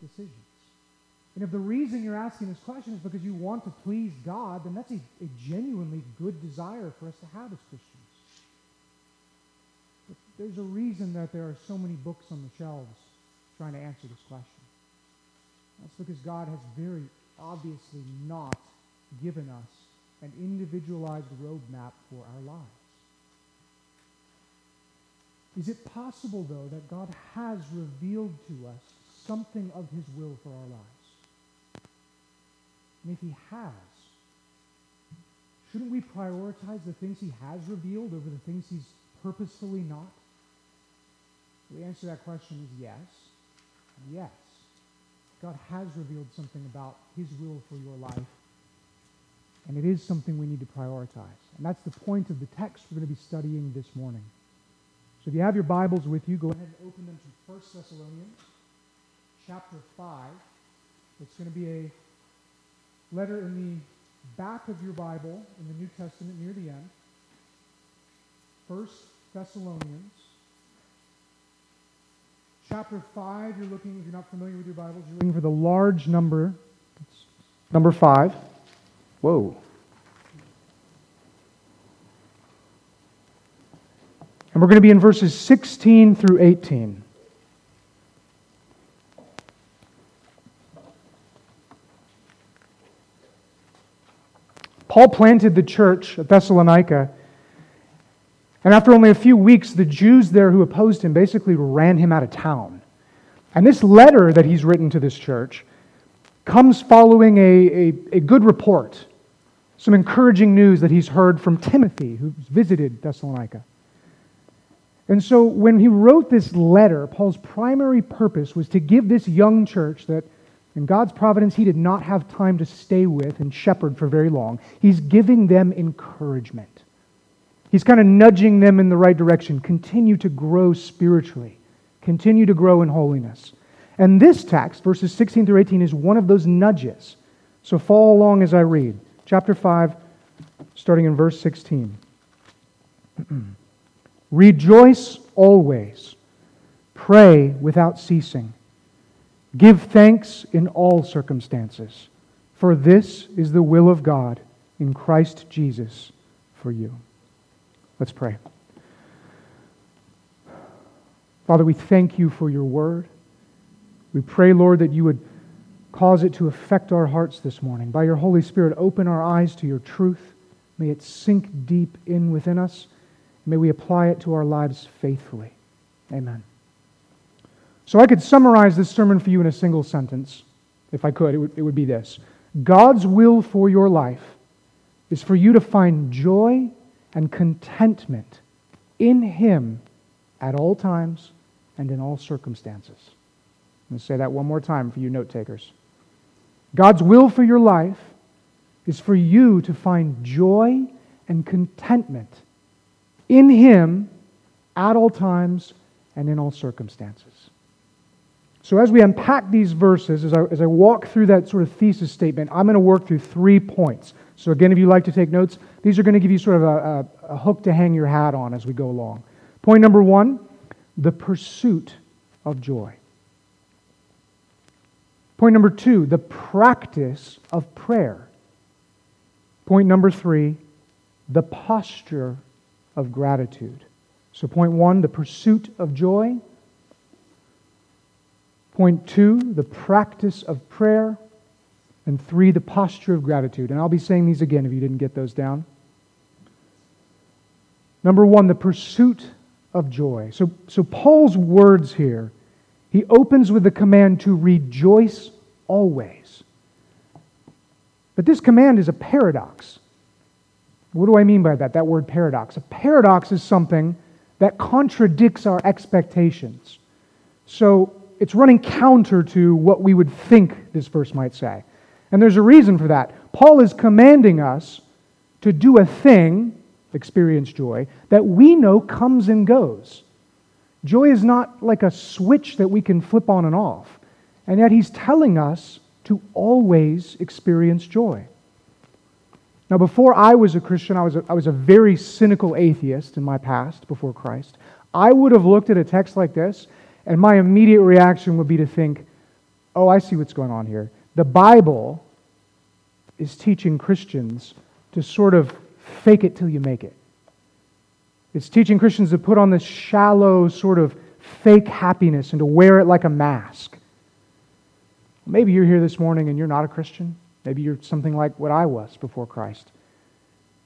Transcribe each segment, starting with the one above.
decisions. And if the reason you're asking this question is because you want to please God, then that's a, a genuinely good desire for us to have as Christians. But there's a reason that there are so many books on the shelves trying to answer this question. That's because God has very obviously not given us an individualized roadmap for our lives. Is it possible, though, that God has revealed to us something of his will for our lives? And if he has, shouldn't we prioritize the things he has revealed over the things he's purposefully not? The answer to that question is yes. Yes. God has revealed something about his will for your life. And it is something we need to prioritize. And that's the point of the text we're going to be studying this morning. So if you have your Bibles with you, go ahead and open them to 1 Thessalonians chapter 5. It's going to be a letter in the back of your Bible in the New Testament near the end. 1 Thessalonians chapter 5, you're looking, if you're not familiar with your Bibles, you're looking for the large number. It's number 5. Whoa. And we're going to be in verses 16 through 18. Paul planted the church at Thessalonica. And after only a few weeks, the Jews there who opposed him basically ran him out of town. And this letter that he's written to this church comes following a, a, a, good report, some encouraging news that he's heard from Timothy, who's visited Thessalonica. And so when he wrote this letter, Paul's primary purpose was to give this young church that, in God's providence, he did not have time to stay with and shepherd for very long. He's giving them encouragement. He's kind of nudging them in the right direction. Continue to grow spiritually, continue to grow in holiness. And this text, verses 16 through 18, is one of those nudges. So follow along as I read. Chapter 5, starting in verse 16. Rejoice always. Pray without ceasing. Give thanks in all circumstances, for this is the will of God in Christ Jesus for you. Let's pray. Father, we thank you for your word. We pray, Lord, that you would cause it to affect our hearts this morning. By your Holy Spirit, open our eyes to your truth. May it sink deep in within us May we apply it to our lives faithfully. Amen. So I could summarize this sermon for you in a single sentence. If I could, it would, it would be this God's will for your life is for you to find joy and contentment in Him at all times and in all circumstances. I'm going to say that one more time for you note takers. God's will for your life is for you to find joy and contentment in Him at all times and in all circumstances. So, as we unpack these verses, as I, as I walk through that sort of thesis statement, I'm going to work through three points. So, again, if you like to take notes, these are going to give you sort of a, a, a hook to hang your hat on as we go along. Point number one the pursuit of joy. Point number two, the practice of prayer. Point number three, the posture of gratitude. So, point one, the pursuit of joy. Point two, the practice of prayer. And three, the posture of gratitude. And I'll be saying these again if you didn't get those down. Number one, the pursuit of joy. So, so Paul's words here, he opens with the command to rejoice always. But this command is a paradox. What do I mean by that? That word paradox. A paradox is something that contradicts our expectations. So it's running counter to what we would think this verse might say. And there's a reason for that. Paul is commanding us to do a thing, experience joy, that we know comes and goes. Joy is not like a switch that we can flip on and off. And yet he's telling us to always experience joy. Now, before I was a Christian, I was a, I was a very cynical atheist in my past before Christ. I would have looked at a text like this, and my immediate reaction would be to think, oh, I see what's going on here. The Bible is teaching Christians to sort of fake it till you make it. It's teaching Christians to put on this shallow, sort of fake happiness and to wear it like a mask. Maybe you're here this morning and you're not a Christian. Maybe you're something like what I was before Christ.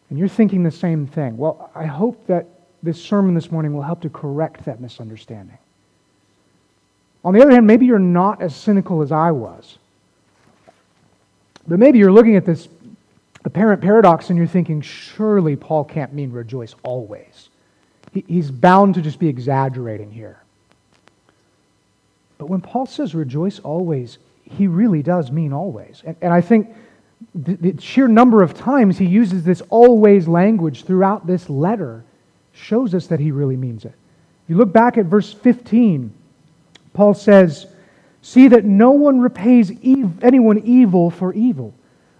And you're thinking the same thing. Well, I hope that this sermon this morning will help to correct that misunderstanding. On the other hand, maybe you're not as cynical as I was. But maybe you're looking at this apparent paradox and you're thinking, surely Paul can't mean rejoice always. He's bound to just be exaggerating here. But when Paul says rejoice always, he really does mean always. And, and I think the, the sheer number of times he uses this always language throughout this letter shows us that he really means it. If you look back at verse 15, Paul says, See that no one repays ev- anyone evil for evil,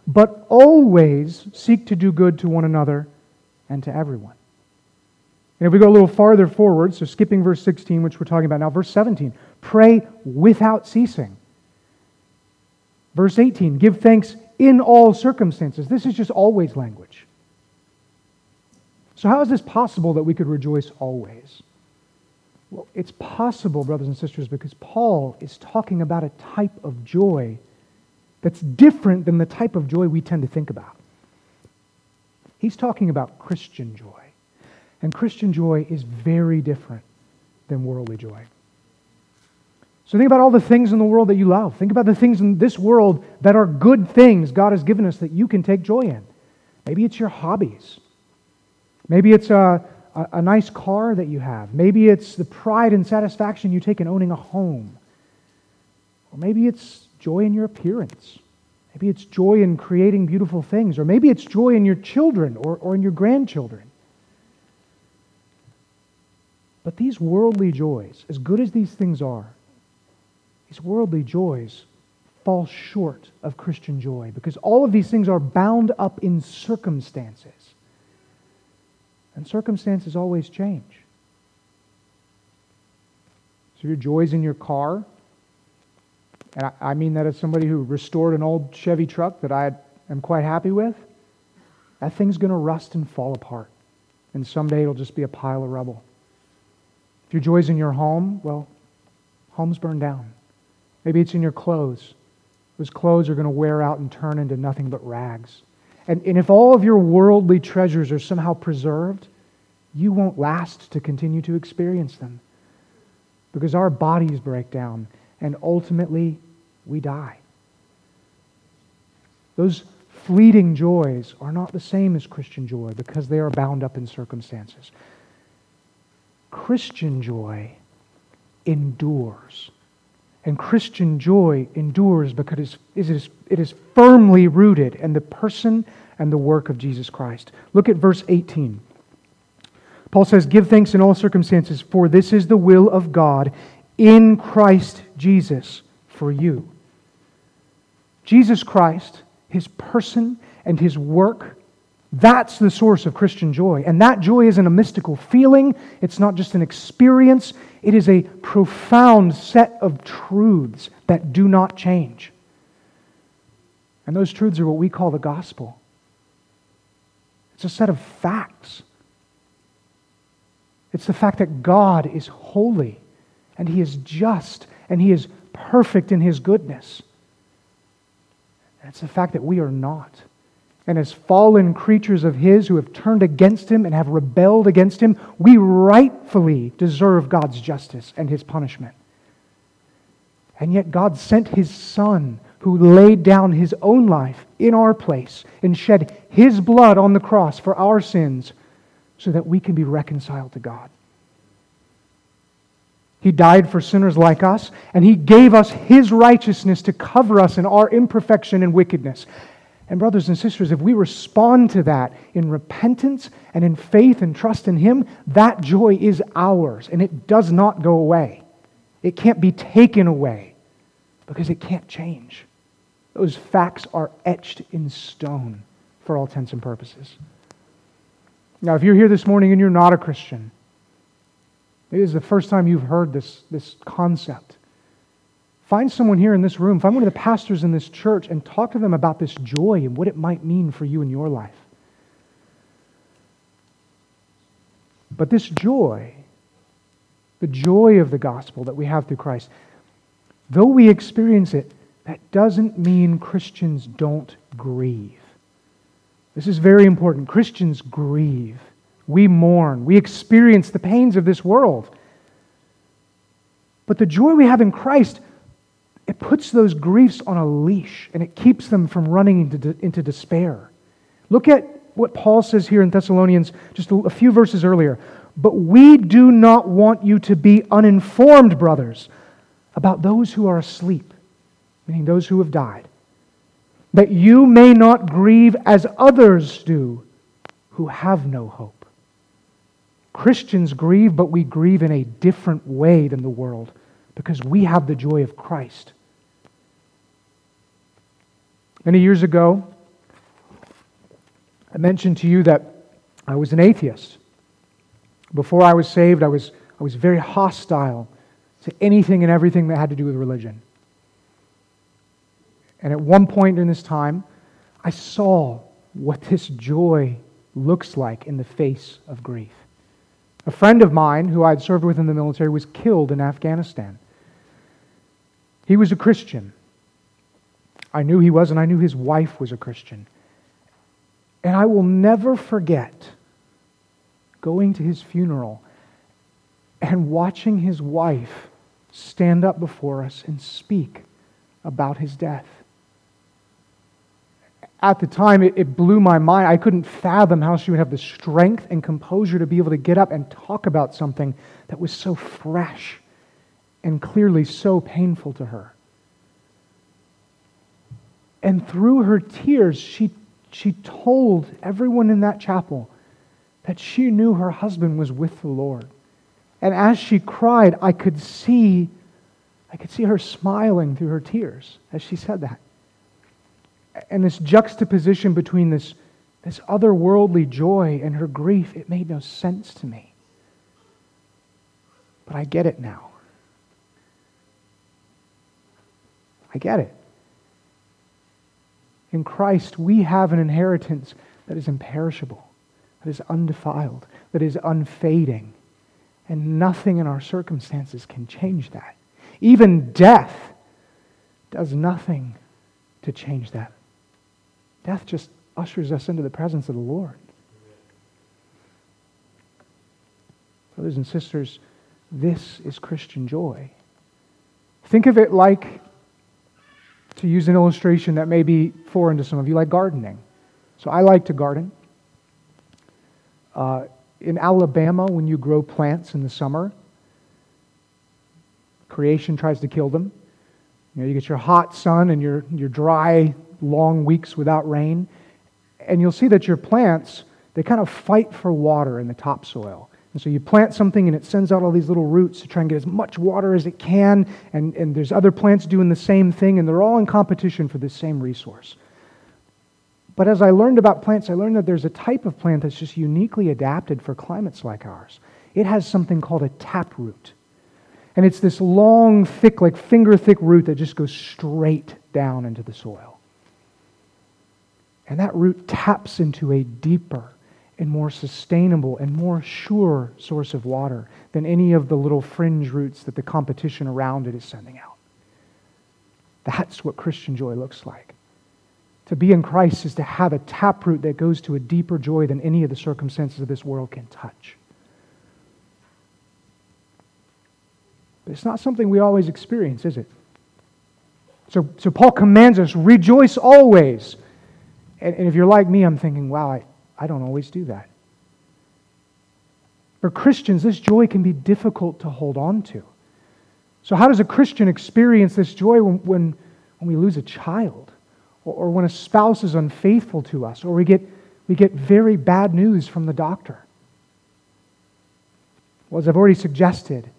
but always seek to do good to one another and to everyone. And if we go a little farther forward, so skipping verse 16, which we're talking about now, verse 17, pray without ceasing. Verse 18, give thanks in all circumstances. This is just always language. So, how is this possible that we could rejoice always? Well, it's possible, brothers and sisters, because Paul is talking about a type of joy that's different than the type of joy we tend to think about. He's talking about Christian joy. And Christian joy is very different than worldly joy. So think about all the things in the world that you love. Think about the things in this world that are good things God has given us that you can take joy in. Maybe it's your hobbies. Maybe it's a, a, nice car that you have. Maybe it's the pride and satisfaction you take in owning a home. Or maybe it's joy in your appearance. Maybe it's joy in creating beautiful things. Or maybe it's joy in your children or, or in your grandchildren. But these worldly joys, as good as these things are, these worldly joys fall short of Christian joy because all of these things are bound up in circumstances. And circumstances always change. So, your joys in your car, and I, I mean that as somebody who restored an old Chevy truck that I am quite happy with, that thing's going to rust and fall apart. And someday it'll just be a pile of rubble. If your joy's in your home, well, home's burned down. Maybe it's in your clothes. Those clothes are going to wear out and turn into nothing but rags. And, and if all of your worldly treasures are somehow preserved, you won't last to continue to experience them. Because our bodies break down, and ultimately, we die. Those fleeting joys are not the same as Christian joy because they are bound up in circumstances. Christian joy endures. And Christian joy endures because it is, it is firmly rooted in the person and the work of Jesus Christ. Look at verse 18. Paul says, Give thanks in all circumstances, for this is the will of God in Christ Jesus for you. Jesus Christ, his person and his work that's the source of Christian joy. And that joy isn't a mystical feeling, it's not just an experience, it is a profound set of truths that do not change. And those truths are what we call the gospel. It's a set of facts. It's the fact that God is holy and He is just and He is perfect in His goodness. And it's the fact that we are not and as fallen creatures of His who have turned against Him and have rebelled against Him, we rightfully deserve God's justice and His punishment. And yet God sent His Son who laid down His own life in our place and shed His blood on the cross for our sins so that we can be reconciled to God. He died for sinners like us, and He gave us His righteousness to cover us in our imperfection and wickedness. And, brothers and sisters, if we respond to that in repentance and in faith and trust in Him, that joy is ours and it does not go away. It can't be taken away because it can't change. Those facts are etched in stone for all intents and purposes. Now, if you're here this morning and you're not a Christian, it is the first time you've heard this, this concept. Find someone here in this room, find one of the pastors in this church, and talk to them about this joy and what it might mean for you in your life. But this joy, the joy of the gospel that we have through Christ, though we experience it, that doesn't mean Christians don't grieve. This is very important. Christians grieve. We mourn. We experience the pains of this world. But the joy we have in Christ, it puts those griefs on a leash and it keeps them from running into, into despair. Look at what Paul says here in Thessalonians just a few verses earlier. But we do not want you to be uninformed, brothers, about those who are asleep, meaning those who have died, that you may not grieve as others do who have no hope. Christians grieve, but we grieve in a different way than the world because we have the joy of Christ. Many years ago, I mentioned to you that I was an atheist. Before I was saved, I was, I was very hostile to anything and everything that had to do with religion. And at one point in this time, I saw what this joy looks like in the face of grief. A friend of mine who I had served with in the military was killed in Afghanistan. He was a Christian. I knew he was, and I knew his wife was a Christian. And I will never forget going to his funeral and watching his wife stand up before us and speak about his death. At the time, it, it, blew my mind. I couldn't fathom how she would have the strength and composure to be able to get up and talk about something that was so fresh and clearly so painful to her. And through her tears, she, she told everyone in that chapel that she knew her husband was with the Lord. And as she cried, I could see I could see her smiling through her tears as she said that. And this juxtaposition between this, this otherworldly joy and her grief, it made no sense to me. But I get it now. I get it. In Christ, we have an inheritance that is imperishable, that is undefiled, that is unfading. And nothing in our circumstances can change that. Even death does nothing to change that. Death just ushers us into the presence of the Lord. Brothers and sisters, this is Christian joy. Think of it like, to use an illustration that may be foreign to some of you, like gardening. So I like to garden. Uh, in Alabama, when you grow plants in the summer, creation tries to kill them. You know, you get your hot sun and your, your dry, long weeks without rain, and you'll see that your plants, they kind of fight for water in the topsoil. And so you plant something and it sends out all these little roots to try and get as much water as it can, and, and there's other plants doing the same thing, and they're all in competition for this same resource. But as I learned about plants, I learned that there's a type of plant that's just uniquely adapted for climates like ours. It has something called a taproot. And it's this long, thick, like finger thick root that just goes straight down into the soil. And that root taps into a deeper and more sustainable and more sure source of water than any of the little fringe roots that the competition around it is sending out. That's what Christian joy looks like. To be in Christ is to have a taproot that goes to a deeper joy than any of the circumstances of this world can touch. But it's not something we always experience, is it? So, so Paul commands us, rejoice always. And, and if you're like me, I'm thinking, wow, I, I don't always do that. For Christians, this joy can be difficult to hold on to. So, how does a Christian experience this joy when, when, when we lose a child? or, or when a spouse is unfaithful to us, or we get, we get very bad news from the doctor. Well, as I've already suggested,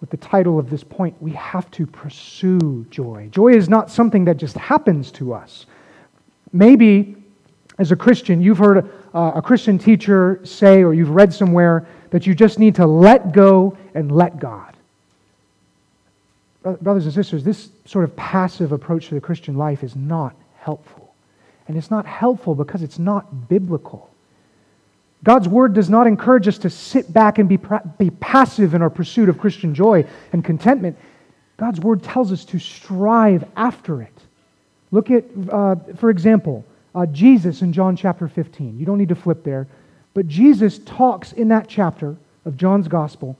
with the title of this point, we have to pursue joy. Joy is not something that just happens to us. Maybe, as a Christian, you've heard a, uh, a Christian teacher say, or you've read somewhere, that you just need to let go and let God. brothers and sisters, this sort of passive approach to the Christian life is not helpful. And it's not helpful because it's not biblical. God's word does not encourage us to sit back and be, be passive in our pursuit of Christian joy and contentment. God's word tells us to strive after it. Look at, uh, for example, uh, Jesus in John chapter 15. You don't need to flip there, but Jesus talks in that chapter of John's gospel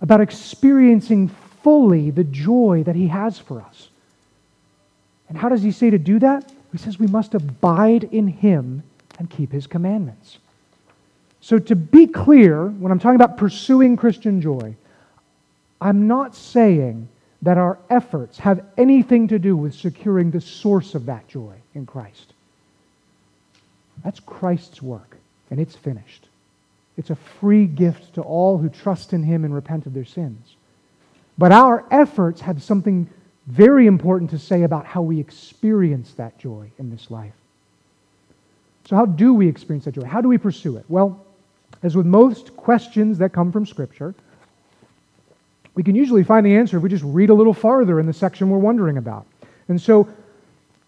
about experiencing fully the joy that he has for us. And how does he say to do that? He says we must abide in him and keep his commandments. So, to be clear, when I'm talking about pursuing Christian joy, I'm not saying that our efforts have anything to do with securing the source of that joy in Christ. That's Christ's work, and it's finished. It's a free gift to all who trust in Him and repent of their sins. But our efforts have something very important to say about how we experience that joy in this life. So, how do we experience that joy? How do we pursue it? Well, as with most questions that come from Scripture, we can usually find the answer if we just read a little farther in the section we're wondering about. And so,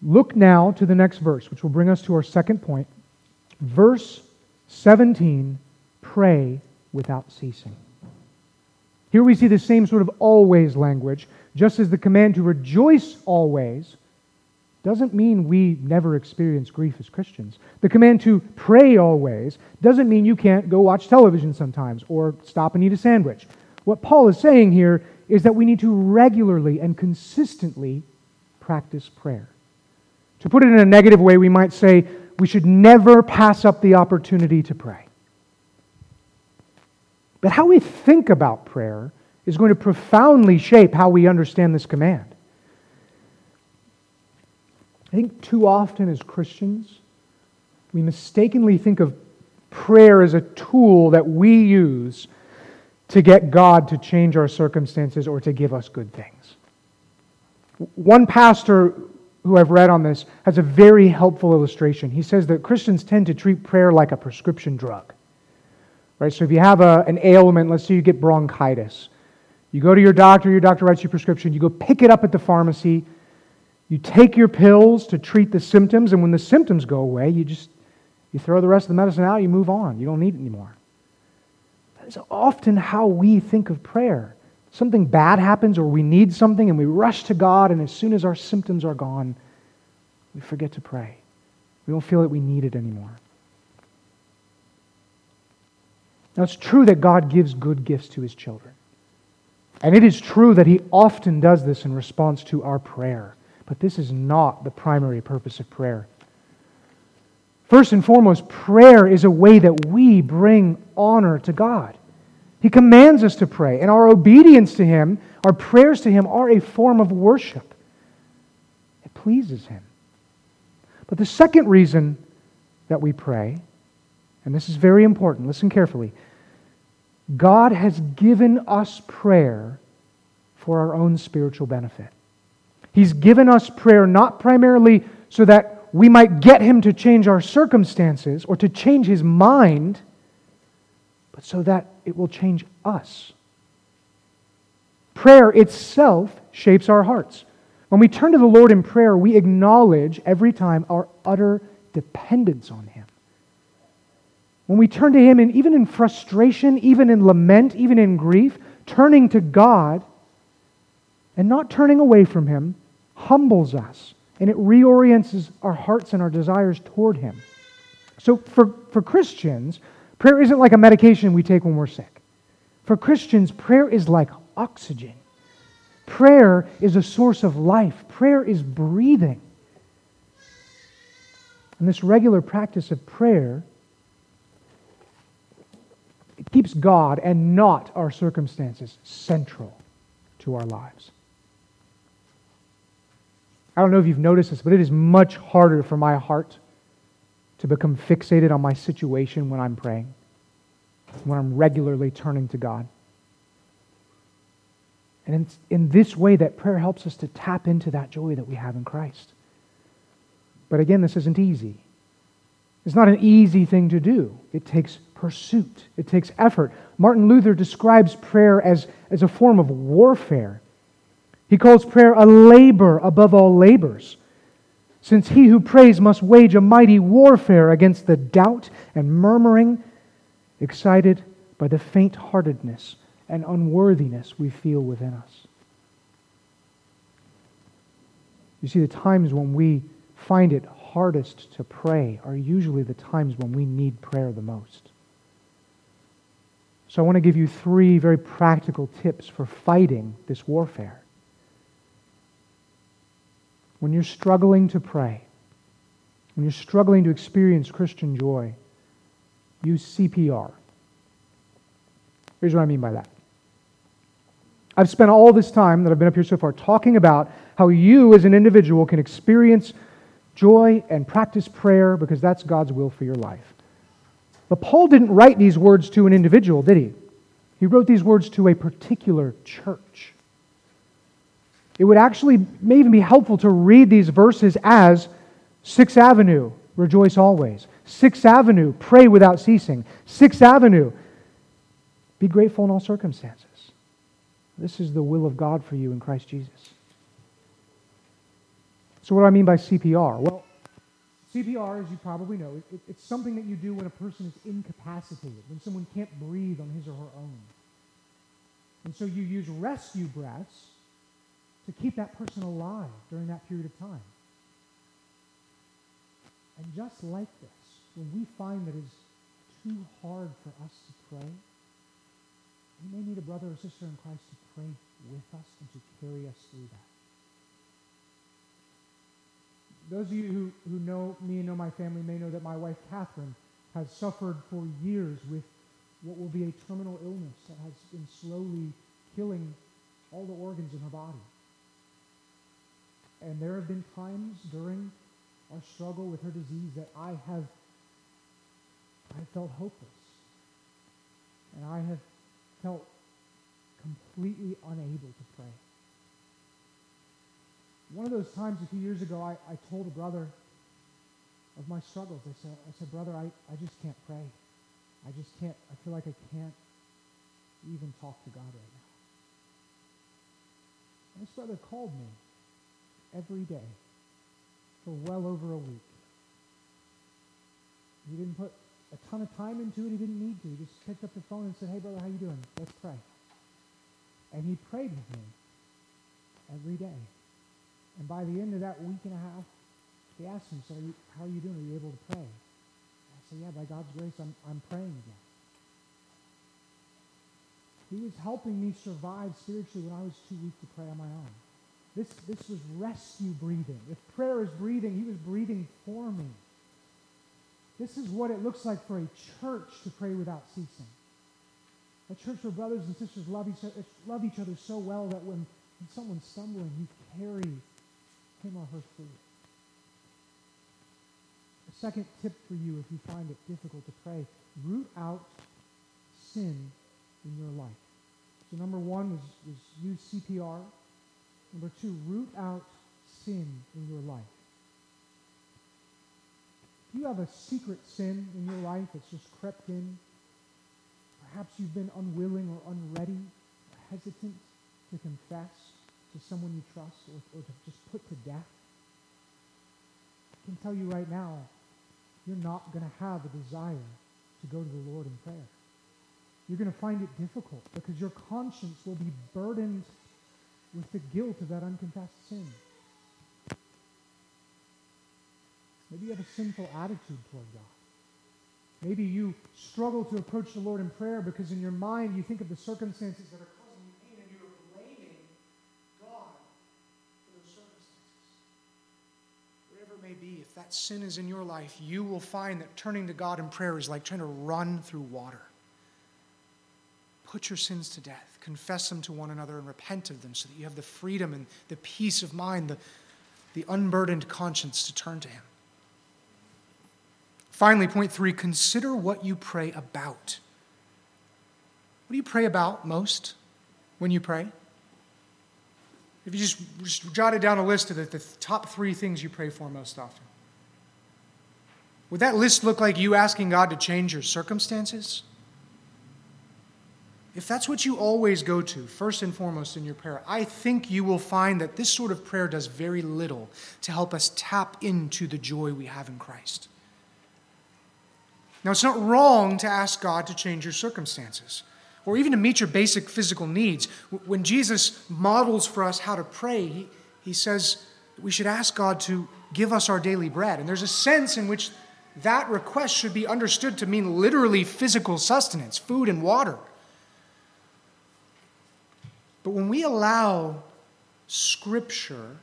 look now to the next verse, which will bring us to our second point. Verse 17 pray without ceasing. Here we see the same sort of always language, just as the command to rejoice always doesn't mean we never experience grief as Christians. The command to pray always doesn't mean you can't go watch television sometimes or stop and eat a sandwich. What Paul is saying here is that we need to regularly and consistently practice prayer. To put it in a negative way, we might say we should never pass up the opportunity to pray. But how we think about prayer is going to profoundly shape how we understand this command. I think too often as Christians, we mistakenly think of prayer as a tool that we use to get God to change our circumstances or to give us good things. One pastor who I've read on this has a very helpful illustration. He says that Christians tend to treat prayer like a prescription drug. Right? So if you have a, an ailment, let's say you get bronchitis, you go to your doctor, your doctor writes you a prescription, you go pick it up at the pharmacy, you take your pills to treat the symptoms, and when the symptoms go away, you just you throw the rest of the medicine out, you move on. You don't need it anymore. That's often how we think of prayer. Something bad happens or we need something and we rush to God, and as soon as our symptoms are gone, we forget to pray. We don't feel that we need it anymore. Now, it's true that God gives good gifts to his children. And it is true that he often does this in response to our prayer. But this is not the primary purpose of prayer. First and foremost, prayer is a way that we bring honor to God. He commands us to pray, and our obedience to Him, our prayers to Him, are a form of worship. It pleases Him. But the second reason that we pray, and this is very important, listen carefully, God has given us prayer for our own spiritual benefit. He's given us prayer not primarily so that we might get Him to change our circumstances or to change His mind, but so that it will change us. Prayer itself shapes our hearts. When we turn to the Lord in prayer, we acknowledge every time our utter dependence on Him. When we turn to Him, and even in frustration, even in lament, even in grief, turning to God and not turning away from Him humbles us and it reorients our hearts and our desires toward Him. So for, for Christians, prayer isn't like a medication we take when we're sick. For Christians, prayer is like oxygen. Prayer is a source of life. Prayer is breathing. And this regular practice of prayer it keeps God and not our circumstances central to our lives. I don't know if you've noticed this, but it is much harder for my heart to become fixated on my situation when I'm praying, when I'm regularly turning to God. And it's in this way that prayer helps us to tap into that joy that we have in Christ. But again, this isn't easy. It's not an easy thing to do. It takes pursuit, it takes effort. Martin Luther describes prayer as, as a form of warfare. He calls prayer a labor above all labors, since he who prays must wage a mighty warfare against the doubt and murmuring excited by the faint heartedness and unworthiness we feel within us. You see, the times when we find it hardest to pray are usually the times when we need prayer the most. So I want to give you three very practical tips for fighting this warfare. When you're struggling to pray, when you're struggling to experience Christian joy, use CPR. Here's what I mean by that. I've spent all this time that I've been up here so far talking about how you as an individual can experience joy and practice prayer because that's God's will for your life. But Paul didn't write these words to an individual, did he? He wrote these words to a particular church. It would actually may even be helpful to read these verses as Sixth Avenue, rejoice always. Sixth Avenue, pray without ceasing. Sixth Avenue, be grateful in all circumstances. This is the will of God for you in Christ Jesus. So, what do I mean by CPR? Well, CPR, as you probably know, it, it's something that you do when a person is incapacitated, when someone can't breathe on his or her own. And so you use rescue breaths to keep that person alive during that period of time. And just like this, when we find that it's too hard for us to pray, we may need a brother or sister in Christ to pray with us and to carry us through that. Those of you who, who know me and know my family may know that my wife, Catherine, has suffered for years with what will be a terminal illness that has been slowly killing all the organs in her body. And there have been times during our struggle with her disease that I have I felt hopeless. And I have felt completely unable to pray. One of those times a few years ago, I, I told a brother of my struggles. I said, I said, brother, I, I just can't pray. I just can't, I feel like I can't even talk to God right now. And this brother called me every day for well over a week. He didn't put a ton of time into it. He didn't need to. He just picked up the phone and said, hey, brother, how you doing? Let's pray. And he prayed with me every day. And by the end of that week and a half, he asked me, so are you, how are you doing? Are you able to pray? I said, yeah, by God's grace, I'm, I'm praying again. He was helping me survive spiritually when I was too weak to pray on my own. This, this was rescue breathing. If prayer is breathing, he was breathing for me. This is what it looks like for a church to pray without ceasing. A church where brothers and sisters love each other, love each other so well that when, someone's stumbling, you carry him or her through. A second tip for you if you find it difficult to pray, root out sin in your life. So number one was, was use CPR. Number two, root out sin in your life. If you have a secret sin in your life that's just crept in, perhaps you've been unwilling or unready or hesitant to confess to someone you trust or, or to just put to death, I can tell you right now, you're not going to have a desire to go to the Lord in prayer. You're going to find it difficult because your conscience will be burdened with the guilt of that unconfessed sin. Maybe you have a sinful attitude toward God. Maybe you struggle to approach the Lord in prayer because in your mind you think of the circumstances that are causing you pain and you're blaming God for those circumstances. Whatever it may be, if that sin is in your life, you will find that turning to God in prayer is like trying to run through water. Put your sins to death, confess them to one another, and repent of them so that you have the freedom and the peace of mind, the, the unburdened conscience to turn to Him. Finally, point three consider what you pray about. What do you pray about most when you pray? If you just, just jotted down a list of the, the top three things you pray for most often, would that list look like you asking God to change your circumstances? If that's what you always go to, first and foremost in your prayer, I think you will find that this sort of prayer does very little to help us tap into the joy we have in Christ. Now, it's not wrong to ask God to change your circumstances or even to meet your basic physical needs. When Jesus models for us how to pray, he, he says we should ask God to give us our daily bread. And there's a sense in which that request should be understood to mean literally physical sustenance, food and water. But when we allow Scripture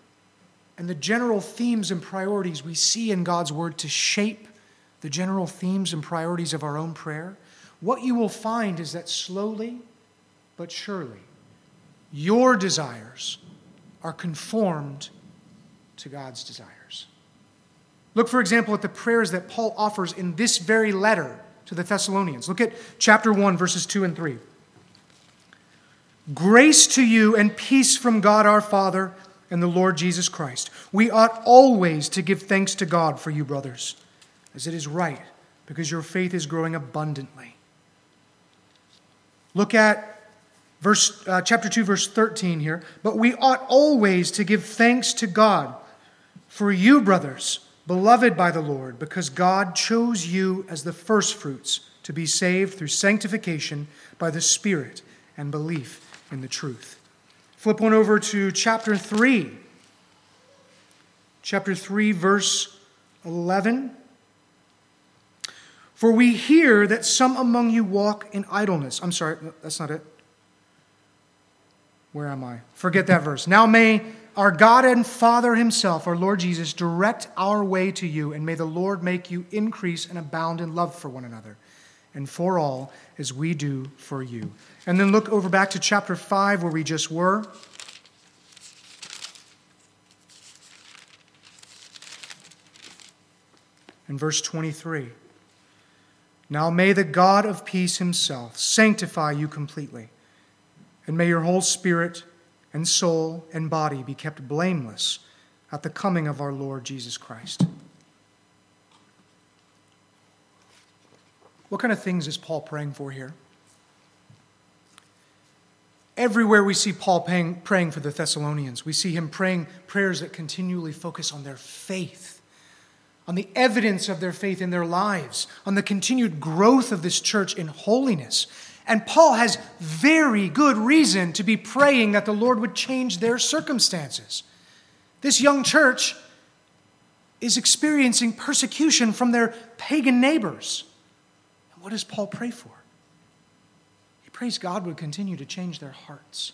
and the general themes and priorities we see in God's Word to shape the general themes and priorities of our own prayer, what you will find is that slowly but surely, your desires are conformed to God's desires. Look, for example, at the prayers that Paul offers in this very letter to the Thessalonians. Look at chapter 1, verses 2 and 3. Grace to you and peace from God our Father and the Lord Jesus Christ. We ought always to give thanks to God for you, brothers, as it is right, because your faith is growing abundantly. Look at verse, uh, chapter 2, verse 13 here. But we ought always to give thanks to God for you, brothers, beloved by the Lord, because God chose you as the firstfruits to be saved through sanctification by the Spirit and belief in the truth. Flip one over to chapter 3. Chapter 3, verse 11. For we hear that some among you walk in idleness. I'm sorry, that's not it. Where am I? Forget that verse. Now may our God and Father Himself, our Lord Jesus, direct our way to you, and may the Lord make you increase and abound in love for one another and for all as we do for you. And then look over back to chapter 5 where we just were. In verse 23. Now may the God of peace himself sanctify you completely, and may your whole spirit and soul and body be kept blameless at the coming of our Lord Jesus Christ. What kind of things is Paul praying for here? Everywhere we see Paul praying, praying for the Thessalonians, we see him praying prayers that continually focus on their faith, on the evidence of their faith in their lives, on the continued growth of this church in holiness. And Paul has very good reason to be praying that the Lord would change their circumstances. This young church is experiencing persecution from their pagan neighbors. And what does Paul pray for? Prays God would continue to change their hearts.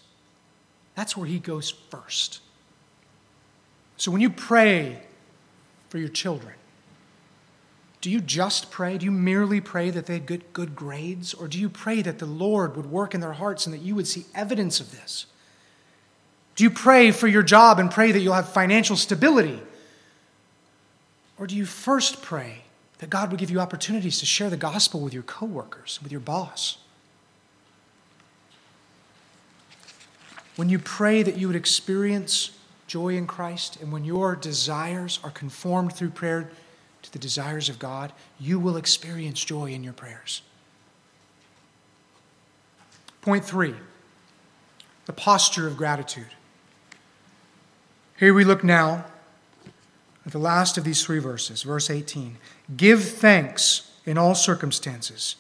That's where He goes first. So when you pray for your children, do you just pray? Do you merely pray that they get good grades? Or do you pray that the Lord would work in their hearts and that you would see evidence of this? Do you pray for your job and pray that you'll have financial stability? Or do you first pray that God would give you opportunities to share the gospel with your coworkers, with your boss? When you pray that you would experience joy in Christ, and when your desires are conformed through prayer to the desires of God, you will experience joy in your prayers. Point three the posture of gratitude. Here we look now at the last of these three verses, verse 18. Give thanks in all circumstances,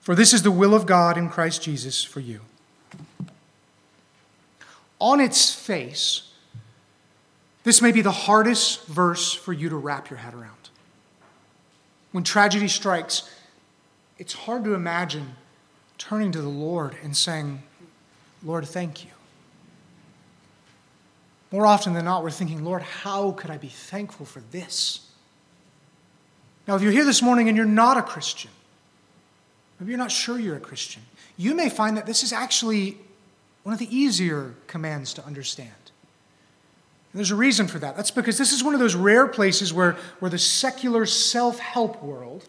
for this is the will of God in Christ Jesus for you on its face, this may be the hardest verse for you to wrap your head around. When tragedy strikes, it's hard to imagine turning to the Lord and saying, Lord, thank you. More often than not, we're thinking, Lord, how could I be thankful for this? Now, if you're here this morning and you're not a Christian, maybe you're not sure you're a Christian, you may find that this is actually one of the easier commands to understand. And there's a reason for that. That's because this is one of those rare places where, where the secular self help world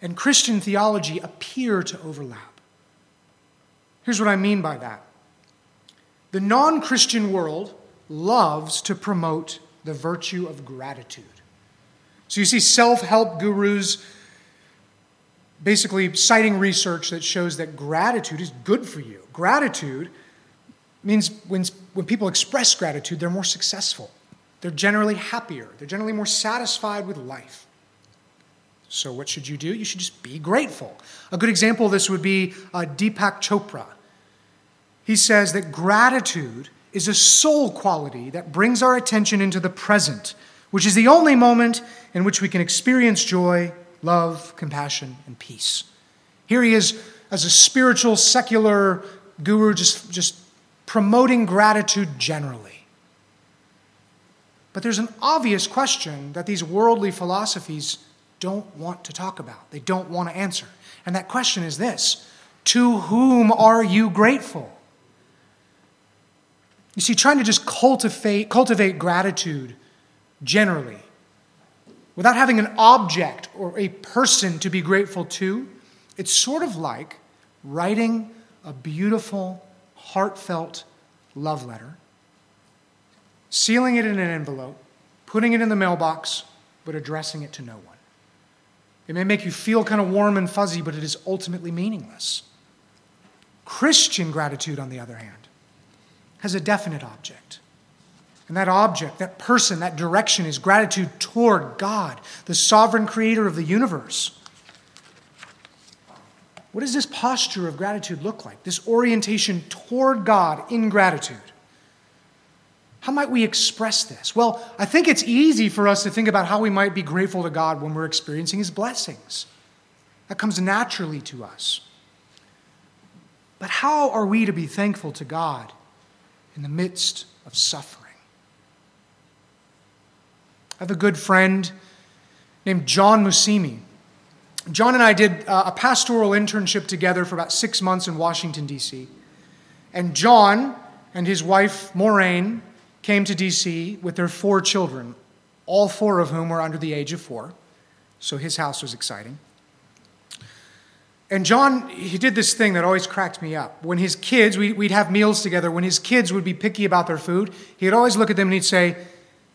and Christian theology appear to overlap. Here's what I mean by that the non Christian world loves to promote the virtue of gratitude. So you see self help gurus basically citing research that shows that gratitude is good for you. Gratitude means when, when people express gratitude, they're more successful. They're generally happier. They're generally more satisfied with life. So, what should you do? You should just be grateful. A good example of this would be uh, Deepak Chopra. He says that gratitude is a soul quality that brings our attention into the present, which is the only moment in which we can experience joy, love, compassion, and peace. Here he is as a spiritual, secular guru, just, just promoting gratitude generally. But there's an obvious question that these worldly philosophies don't want to talk about, they don't want to answer. And that question is this To whom are you grateful? You see, trying to just cultivate, cultivate gratitude generally without having an object or a person to be grateful to, it's sort of like writing a beautiful, heartfelt love letter, sealing it in an envelope, putting it in the mailbox, but addressing it to no one. It may make you feel kind of warm and fuzzy, but it is ultimately meaningless. Christian gratitude, on the other hand, has a definite object. And that object, that person, that direction is gratitude toward God, the sovereign creator of the universe. What does this posture of gratitude look like? This orientation toward God in gratitude. How might we express this? Well, I think it's easy for us to think about how we might be grateful to God when we're experiencing His blessings. That comes naturally to us. But how are we to be thankful to God in the midst of suffering. I have a good friend named John Musimi. John and I did uh, a pastoral internship together for about six months in Washington, D.C. And John and his wife, Maureen, came to D.C. with their four children, all four of whom were under the age of four. So his house was exciting. And John, he did this thing that always cracked me up. When his kids, we, would have meals together, when his kids would be picky about their food, he'd always look at them and he'd say,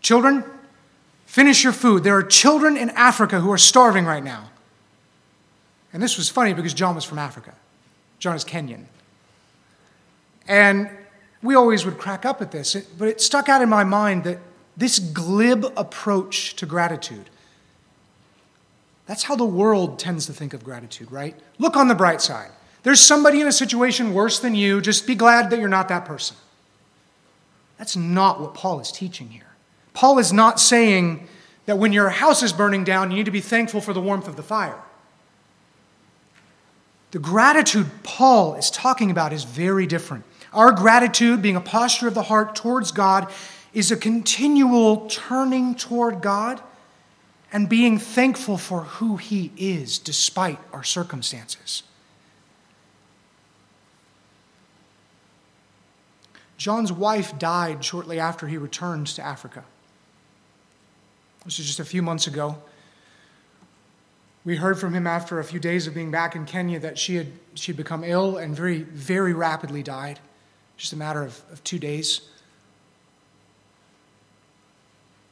Children, finish your food. There are children in Africa who are starving right now. And this was funny because John was from Africa. John is Kenyan. And we always would crack up at this, but it stuck out in my mind that this glib approach to gratitude, that's how the world tends to think of gratitude, right? Look on the bright side. There's somebody in a situation worse than you. Just be glad that you're not that person. That's not what Paul is teaching here. Paul is not saying that when your house is burning down, you need to be thankful for the warmth of the fire. The gratitude Paul is talking about is very different. Our gratitude, being a posture of the heart towards God, is a continual turning toward God and being thankful for who He is despite our circumstances. John's wife died shortly after he returned to Africa. This was just a few months ago. We heard from him after a few days of being back in Kenya that she had she had become ill and very, very rapidly died, just a matter of, of two days.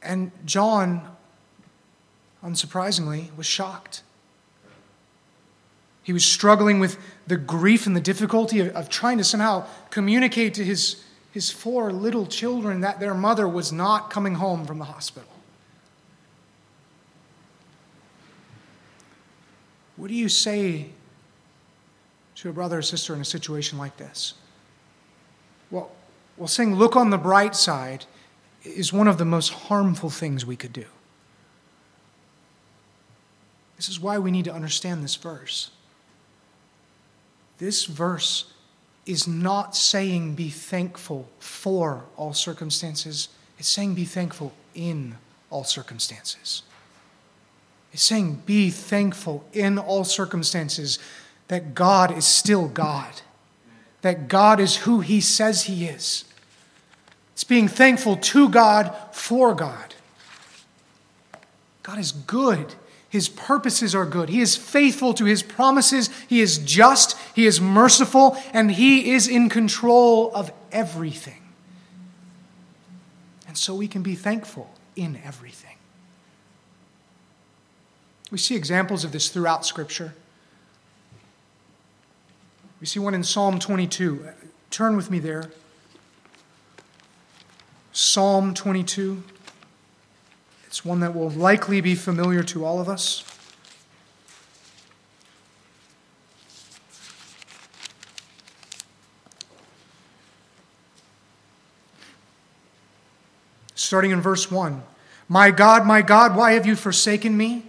And John unsurprisingly, was shocked. He was struggling with the grief and the difficulty of, of, trying to somehow communicate to his, his four little children that their mother was not coming home from the hospital. What do you say to a brother or sister in a situation like this? Well, well, saying, look on the bright side is one of the most harmful things we could do. This is why we need to understand this verse. This verse is not saying be thankful for all circumstances, it's saying be thankful in all circumstances. It's saying be thankful in all circumstances that God is still God, that God is who He says He is. It's being thankful to God for God. God is good. His purposes are good. He is faithful to his promises. He is just. He is merciful. And he is in control of everything. And so we can be thankful in everything. We see examples of this throughout Scripture. We see one in Psalm 22. Turn with me there. Psalm 22. It's one that will likely be familiar to all of us. Starting in verse 1 My God, my God, why have you forsaken me?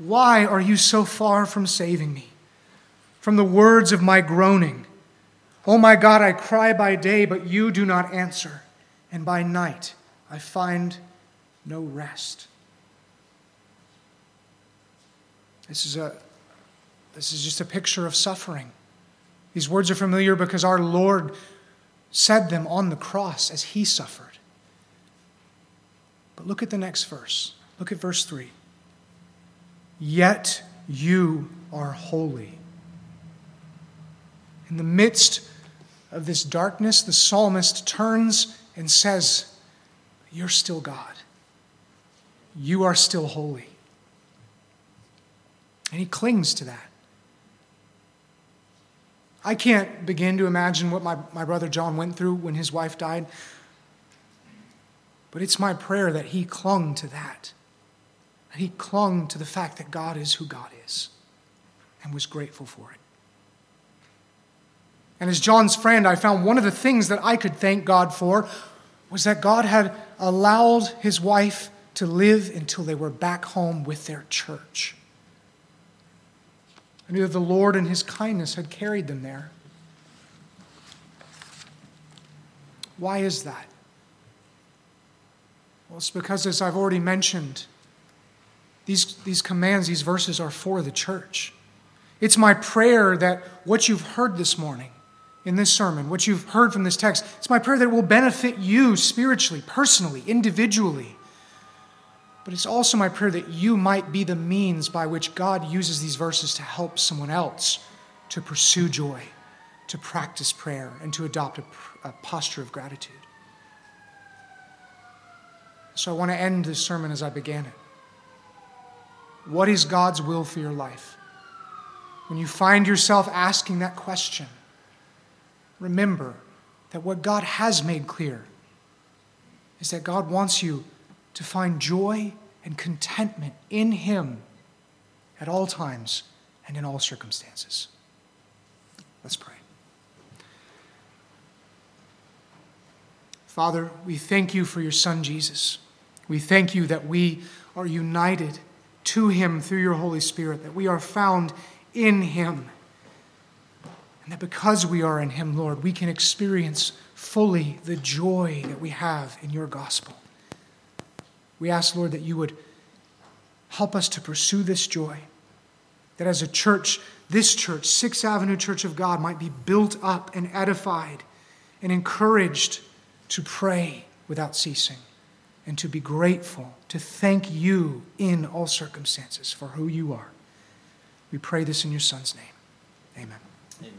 Why are you so far from saving me? From the words of my groaning. Oh my God, I cry by day, but you do not answer, and by night I find no rest. This is, a, this is just a picture of suffering. These words are familiar because our Lord said them on the cross as he suffered. But look at the next verse. Look at verse 3. Yet you are holy. In the midst of this darkness, the psalmist turns and says, You're still God you are still holy. And he clings to that. I can't begin to imagine what my, my brother John went through when his wife died, but it's my prayer that he clung to that. That he clung to the fact that God is who God is and was grateful for it. And as John's friend, I found one of the things that I could thank God for was that God had allowed his wife to live until they were back home with their church. I knew that the Lord and His kindness had carried them there. Why is that? Well, it's because, as I've already mentioned, these, these commands, these verses are for the church. It's my prayer that what you've heard this morning in this sermon, what you've heard from this text, it's my prayer that it will benefit you spiritually, personally, individually. But it's also my prayer that you might be the means by which God uses these verses to help someone else to pursue joy, to practice prayer, and to adopt a, a posture of gratitude. So I want to end this sermon as I began it. What is God's will for your life? When you find yourself asking that question, remember that what God has made clear is that God wants you to find joy and contentment in Him at all times and in all circumstances. Let's pray. Father, we thank you for your Son, Jesus. We thank you that we are united to Him through your Holy Spirit, that we are found in Him. And that because we are in Him, Lord, we can experience fully the joy that we have in your gospel. We ask, Lord, that you would help us to pursue this joy. That as a church, this church, Sixth Avenue Church of God, might be built up and edified and encouraged to pray without ceasing and to be grateful, to thank you in all circumstances for who you are. We pray this in your Son's name. Amen. Amen.